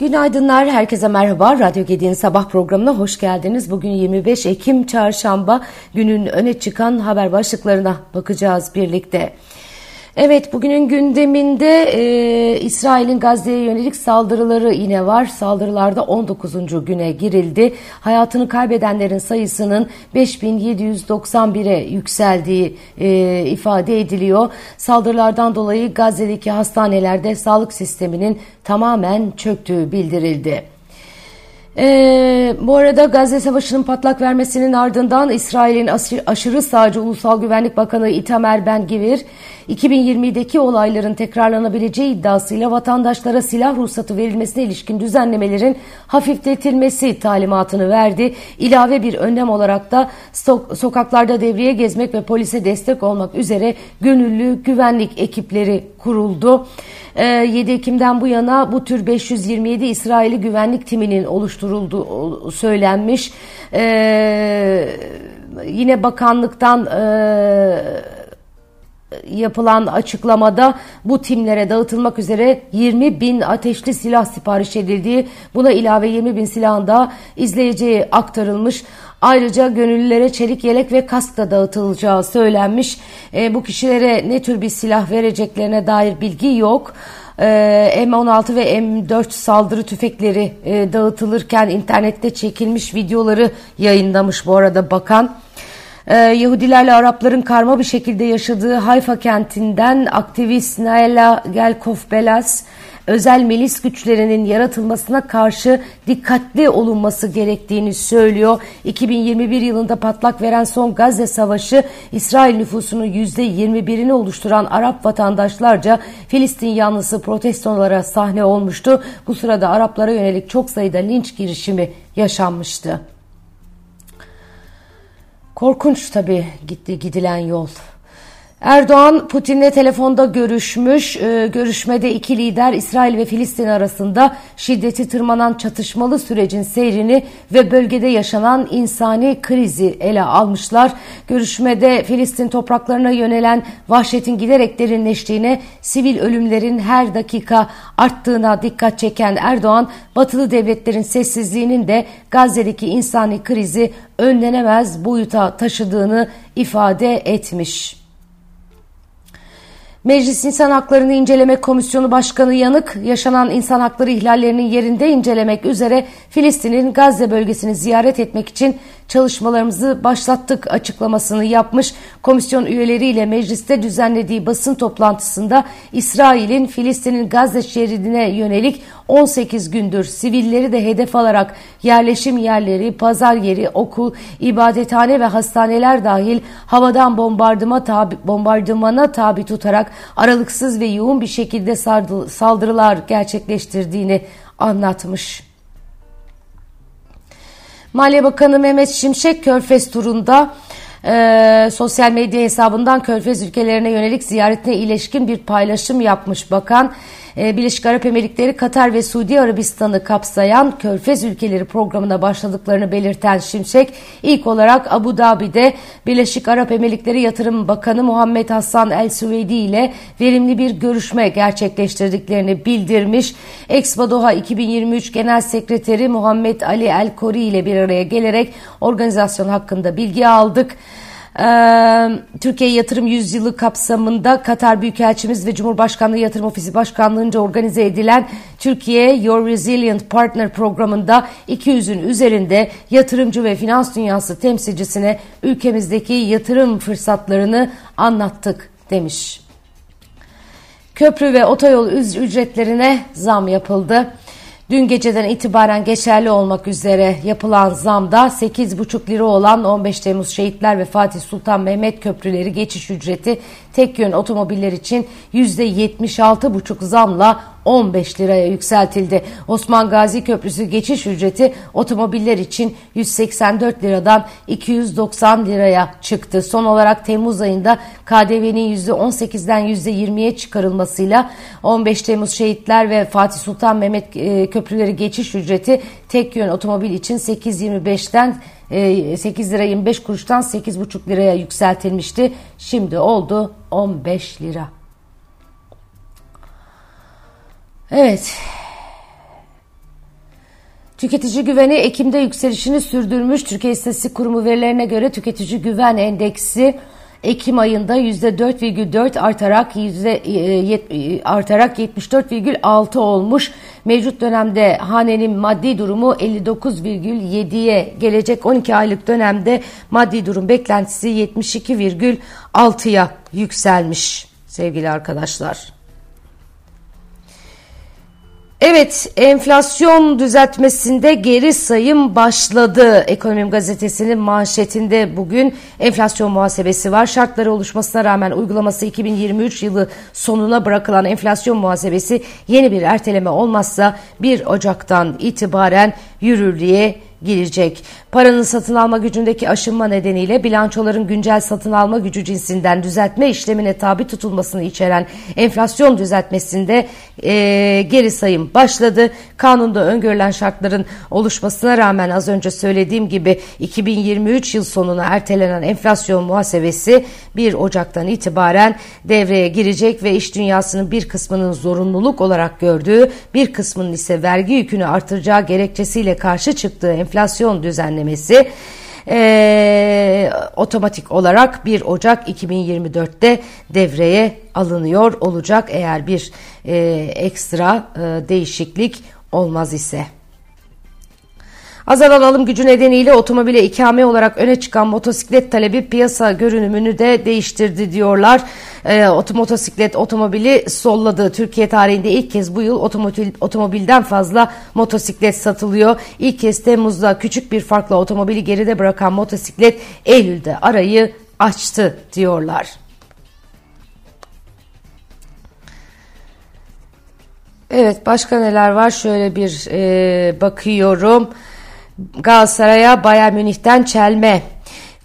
Günaydınlar, herkese merhaba. Radyo Gedi'nin sabah programına hoş geldiniz. Bugün 25 Ekim Çarşamba günün öne çıkan haber başlıklarına bakacağız birlikte. Evet bugünün gündeminde e, İsrail'in Gazze'ye yönelik saldırıları yine var. Saldırılarda 19. güne girildi. Hayatını kaybedenlerin sayısının 5791'e yükseldiği e, ifade ediliyor. Saldırılardan dolayı Gazze'deki hastanelerde sağlık sisteminin tamamen çöktüğü bildirildi. Ee, bu arada Gazze Savaşı'nın patlak vermesinin ardından İsrail'in aşırı sağcı Ulusal Güvenlik Bakanı Itamar Ben-Gvir 2020'deki olayların tekrarlanabileceği iddiasıyla vatandaşlara silah ruhsatı verilmesine ilişkin düzenlemelerin hafifletilmesi talimatını verdi. İlave bir önlem olarak da so sokaklarda devriye gezmek ve polise destek olmak üzere gönüllü güvenlik ekipleri kuruldu. 7 ee, Ekim'den bu yana bu tür 527 İsraili güvenlik timinin oluşturulduğu söylenmiş. Ee, yine bakanlıktan e, yapılan açıklamada bu timlere dağıtılmak üzere 20 bin ateşli silah sipariş edildiği buna ilave 20 bin silahın da izleyiciye aktarılmış. Ayrıca gönüllülere çelik yelek ve kask da dağıtılacağı söylenmiş. E, bu kişilere ne tür bir silah vereceklerine dair bilgi yok. E, M16 ve M4 saldırı tüfekleri e, dağıtılırken internette çekilmiş videoları yayınlamış bu arada bakan. Ee, Yahudilerle Arapların karma bir şekilde yaşadığı Hayfa kentinden aktivist Naela Gelkov Belas özel milis güçlerinin yaratılmasına karşı dikkatli olunması gerektiğini söylüyor. 2021 yılında patlak veren son Gazze Savaşı İsrail nüfusunun %21'ini oluşturan Arap vatandaşlarca Filistin yanlısı protestolara sahne olmuştu. Bu sırada Araplara yönelik çok sayıda linç girişimi yaşanmıştı. Korkunç tabii gitti gidilen yol. Erdoğan Putin'le telefonda görüşmüş. Ee, görüşmede iki lider İsrail ve Filistin arasında şiddeti tırmanan çatışmalı sürecin seyrini ve bölgede yaşanan insani krizi ele almışlar. Görüşmede Filistin topraklarına yönelen vahşetin giderek derinleştiğine, sivil ölümlerin her dakika arttığına dikkat çeken Erdoğan, batılı devletlerin sessizliğinin de Gazze'deki insani krizi önlenemez boyuta taşıdığını ifade etmiş. Meclis İnsan Haklarını İnceleme Komisyonu Başkanı Yanık, yaşanan insan hakları ihlallerinin yerinde incelemek üzere Filistin'in Gazze bölgesini ziyaret etmek için çalışmalarımızı başlattık açıklamasını yapmış. Komisyon üyeleriyle mecliste düzenlediği basın toplantısında İsrail'in Filistin'in Gazze şeridine yönelik 18 gündür sivilleri de hedef alarak yerleşim yerleri, pazar yeri, okul, ibadethane ve hastaneler dahil havadan bombardıma tabi, bombardımana tabi tutarak aralıksız ve yoğun bir şekilde saldırılar gerçekleştirdiğini anlatmış. Maliye Bakanı Mehmet Şimşek Körfez turunda e, sosyal medya hesabından Körfez ülkelerine yönelik ziyaretine ilişkin bir paylaşım yapmış bakan. E, Birleşik Arap Emirlikleri, Katar ve Suudi Arabistan'ı kapsayan Körfez ülkeleri programına başladıklarını belirten Şimşek, ilk olarak Abu Dhabi'de Birleşik Arap Emirlikleri Yatırım Bakanı Muhammed Hassan El Süveydi ile verimli bir görüşme gerçekleştirdiklerini bildirmiş. Expo Doha 2023 Genel Sekreteri Muhammed Ali El Kori ile bir araya gelerek organizasyon hakkında bilgi aldık. Türkiye Yatırım Yüzyılı kapsamında Katar Büyükelçimiz ve Cumhurbaşkanlığı Yatırım Ofisi Başkanlığı'nca organize edilen Türkiye Your Resilient Partner programında 200'ün üzerinde yatırımcı ve finans dünyası temsilcisine ülkemizdeki yatırım fırsatlarını anlattık demiş. Köprü ve otoyol ücretlerine zam yapıldı. Dün geceden itibaren geçerli olmak üzere yapılan zamda 8,5 lira olan 15 Temmuz Şehitler ve Fatih Sultan Mehmet Köprüleri geçiş ücreti tek yön otomobiller için %76,5 zamla 15 liraya yükseltildi. Osman Gazi Köprüsü geçiş ücreti otomobiller için 184 liradan 290 liraya çıktı. Son olarak Temmuz ayında KDV'nin %18'den %20'ye çıkarılmasıyla 15 Temmuz Şehitler ve Fatih Sultan Mehmet e, Köprüleri geçiş ücreti tek yön otomobil için 8.25'ten 8 e, lira 25 kuruştan 8,5 liraya yükseltilmişti. Şimdi oldu 15 lira. Evet. Tüketici güveni Ekim'de yükselişini sürdürmüş. Türkiye İstatistik Kurumu verilerine göre tüketici güven endeksi Ekim ayında %4,4 artarak yüzde e, e, artarak 74,6 olmuş. Mevcut dönemde hanenin maddi durumu 59,7'ye gelecek 12 aylık dönemde maddi durum beklentisi 72,6'ya yükselmiş sevgili arkadaşlar. Evet, enflasyon düzeltmesinde geri sayım başladı. Ekonomim gazetesinin manşetinde bugün enflasyon muhasebesi var. Şartları oluşmasına rağmen uygulaması 2023 yılı sonuna bırakılan enflasyon muhasebesi yeni bir erteleme olmazsa 1 Ocak'tan itibaren yürürlüğe girecek. Paranın satın alma gücündeki aşınma nedeniyle bilançoların güncel satın alma gücü cinsinden düzeltme işlemine tabi tutulmasını içeren enflasyon düzeltmesinde e, geri sayım başladı. Kanunda öngörülen şartların oluşmasına rağmen az önce söylediğim gibi 2023 yıl sonuna ertelenen enflasyon muhasebesi 1 Ocak'tan itibaren devreye girecek ve iş dünyasının bir kısmının zorunluluk olarak gördüğü bir kısmının ise vergi yükünü artıracağı gerekçesiyle karşı çıktığı enflasyon düzenlemesi e, otomatik olarak 1 Ocak 2024'te devreye alınıyor olacak eğer bir e, ekstra e, değişiklik olmaz ise. Azalan alım gücü nedeniyle otomobile ikame olarak öne çıkan motosiklet talebi piyasa görünümünü de değiştirdi diyorlar. E, motosiklet otomobili solladı. Türkiye tarihinde ilk kez bu yıl otomobil, otomobilden fazla motosiklet satılıyor. İlk kez Temmuz'da küçük bir farkla otomobili geride bırakan motosiklet Eylül'de arayı açtı diyorlar. Evet başka neler var şöyle bir e, bakıyorum. Galatasaray'a Bayern Münih'ten çelme.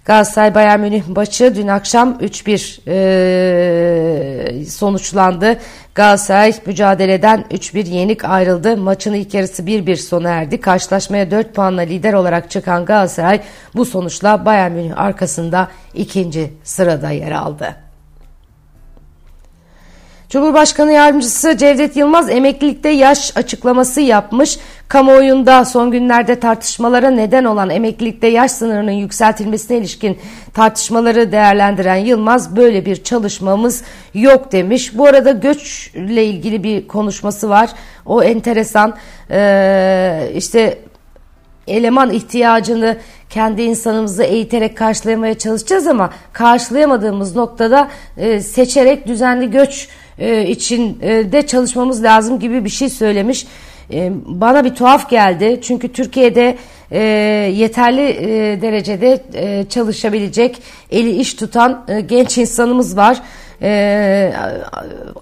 Galatasaray Bayern Münih maçı dün akşam 3-1 e, sonuçlandı. Galatasaray mücadeleden 3-1 yenik ayrıldı. Maçın ilk yarısı 1-1 sona erdi. Karşılaşmaya 4 puanla lider olarak çıkan Galatasaray bu sonuçla Bayern Münih arkasında ikinci sırada yer aldı. Cumhurbaşkanı Yardımcısı Cevdet Yılmaz emeklilikte yaş açıklaması yapmış. Kamuoyunda son günlerde tartışmalara neden olan emeklilikte yaş sınırının yükseltilmesine ilişkin tartışmaları değerlendiren Yılmaz böyle bir çalışmamız yok demiş. Bu arada göçle ilgili bir konuşması var. O enteresan. Ee, işte eleman ihtiyacını kendi insanımızı eğiterek karşılamaya çalışacağız ama karşılayamadığımız noktada e, seçerek düzenli göç e, için e, çalışmamız lazım gibi bir şey söylemiş. E, bana bir tuhaf geldi çünkü Türkiye'de e, yeterli derecede çalışabilecek, eli iş tutan genç insanımız var.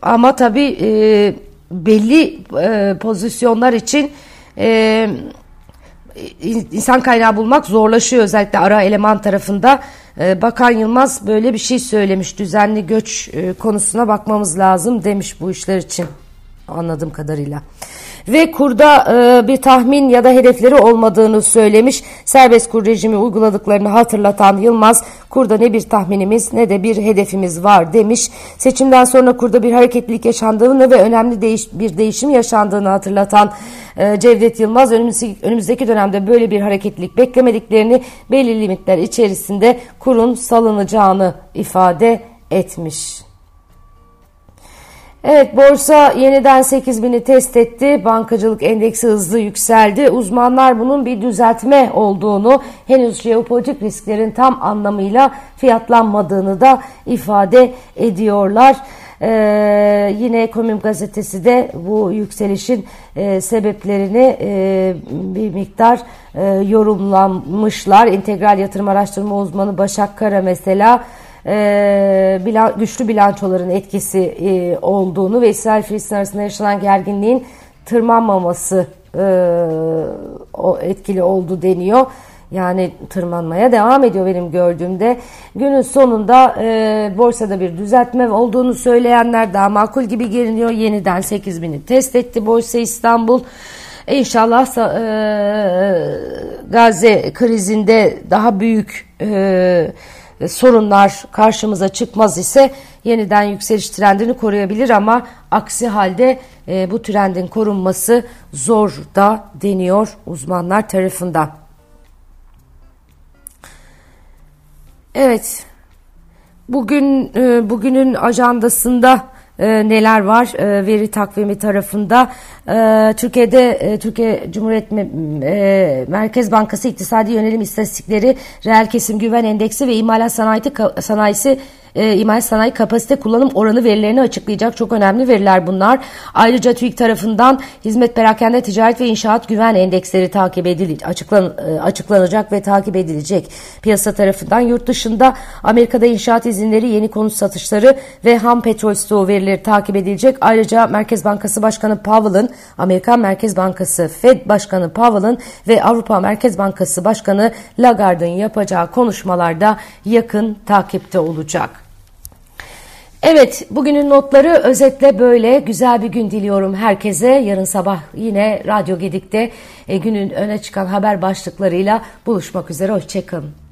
Ama tabii belli pozisyonlar için insan kaynağı bulmak zorlaşıyor özellikle ara eleman tarafında. Ee, Bakan Yılmaz böyle bir şey söylemiş. Düzenli göç e, konusuna bakmamız lazım demiş bu işler için anladığım kadarıyla ve kurda e, bir tahmin ya da hedefleri olmadığını söylemiş. Serbest kur rejimi uyguladıklarını hatırlatan Yılmaz, kurda ne bir tahminimiz ne de bir hedefimiz var demiş. Seçimden sonra kurda bir hareketlilik yaşandığını ve önemli değiş bir değişim yaşandığını hatırlatan e, Cevdet Yılmaz önümüzdeki dönemde böyle bir hareketlilik beklemediklerini belli limitler içerisinde kurun salınacağını ifade etmiş. Evet borsa yeniden 8000'i test etti. Bankacılık endeksi hızlı yükseldi. Uzmanlar bunun bir düzeltme olduğunu, henüz jeopolitik risklerin tam anlamıyla fiyatlanmadığını da ifade ediyorlar. Ee, yine Ekonomim Gazetesi de bu yükselişin e, sebeplerini e, bir miktar e, yorumlanmışlar. İntegral yatırım araştırma uzmanı Başak Kara mesela e, bilan, güçlü bilançoların etkisi e, olduğunu ve İsrail-Filistin arasında yaşanan gerginliğin tırmanmaması e, o etkili oldu deniyor. Yani tırmanmaya devam ediyor benim gördüğümde. Günün sonunda e, borsada bir düzeltme olduğunu söyleyenler daha makul gibi görünüyor. Yeniden 8000'i test etti Borsa İstanbul. İnşallah e, Gazze krizinde daha büyük e, sorunlar karşımıza çıkmaz ise yeniden yükseliş trendini koruyabilir ama aksi halde e, bu trendin korunması zor da deniyor uzmanlar tarafından. Evet. Bugün e, bugünün ajandasında e, neler var e, veri takvimi tarafında? E, Türkiye'de e, Türkiye Cumhuriyet e, Merkez Bankası İktisadi Yönelim İstatistikleri Reel Kesim Güven Endeksi ve İmalat Sanayisi, sanayisi e, imal sanayi kapasite kullanım oranı verilerini açıklayacak çok önemli veriler bunlar. Ayrıca TÜİK tarafından hizmet perakende ticaret ve inşaat güven endeksleri takip edilecek, açıklan, e, açıklanacak ve takip edilecek. Piyasa tarafından yurt dışında Amerika'da inşaat izinleri, yeni konut satışları ve ham petrol stoğu verileri takip edilecek. Ayrıca Merkez Bankası Başkanı Powell'ın, Amerikan Merkez Bankası Fed Başkanı Powell'ın ve Avrupa Merkez Bankası Başkanı Lagarde'ın yapacağı konuşmalarda yakın takipte olacak. Evet, bugünün notları özetle böyle. Güzel bir gün diliyorum herkese. Yarın sabah yine Radyo Gedik'te e, günün öne çıkan haber başlıklarıyla buluşmak üzere. Hoşçakalın.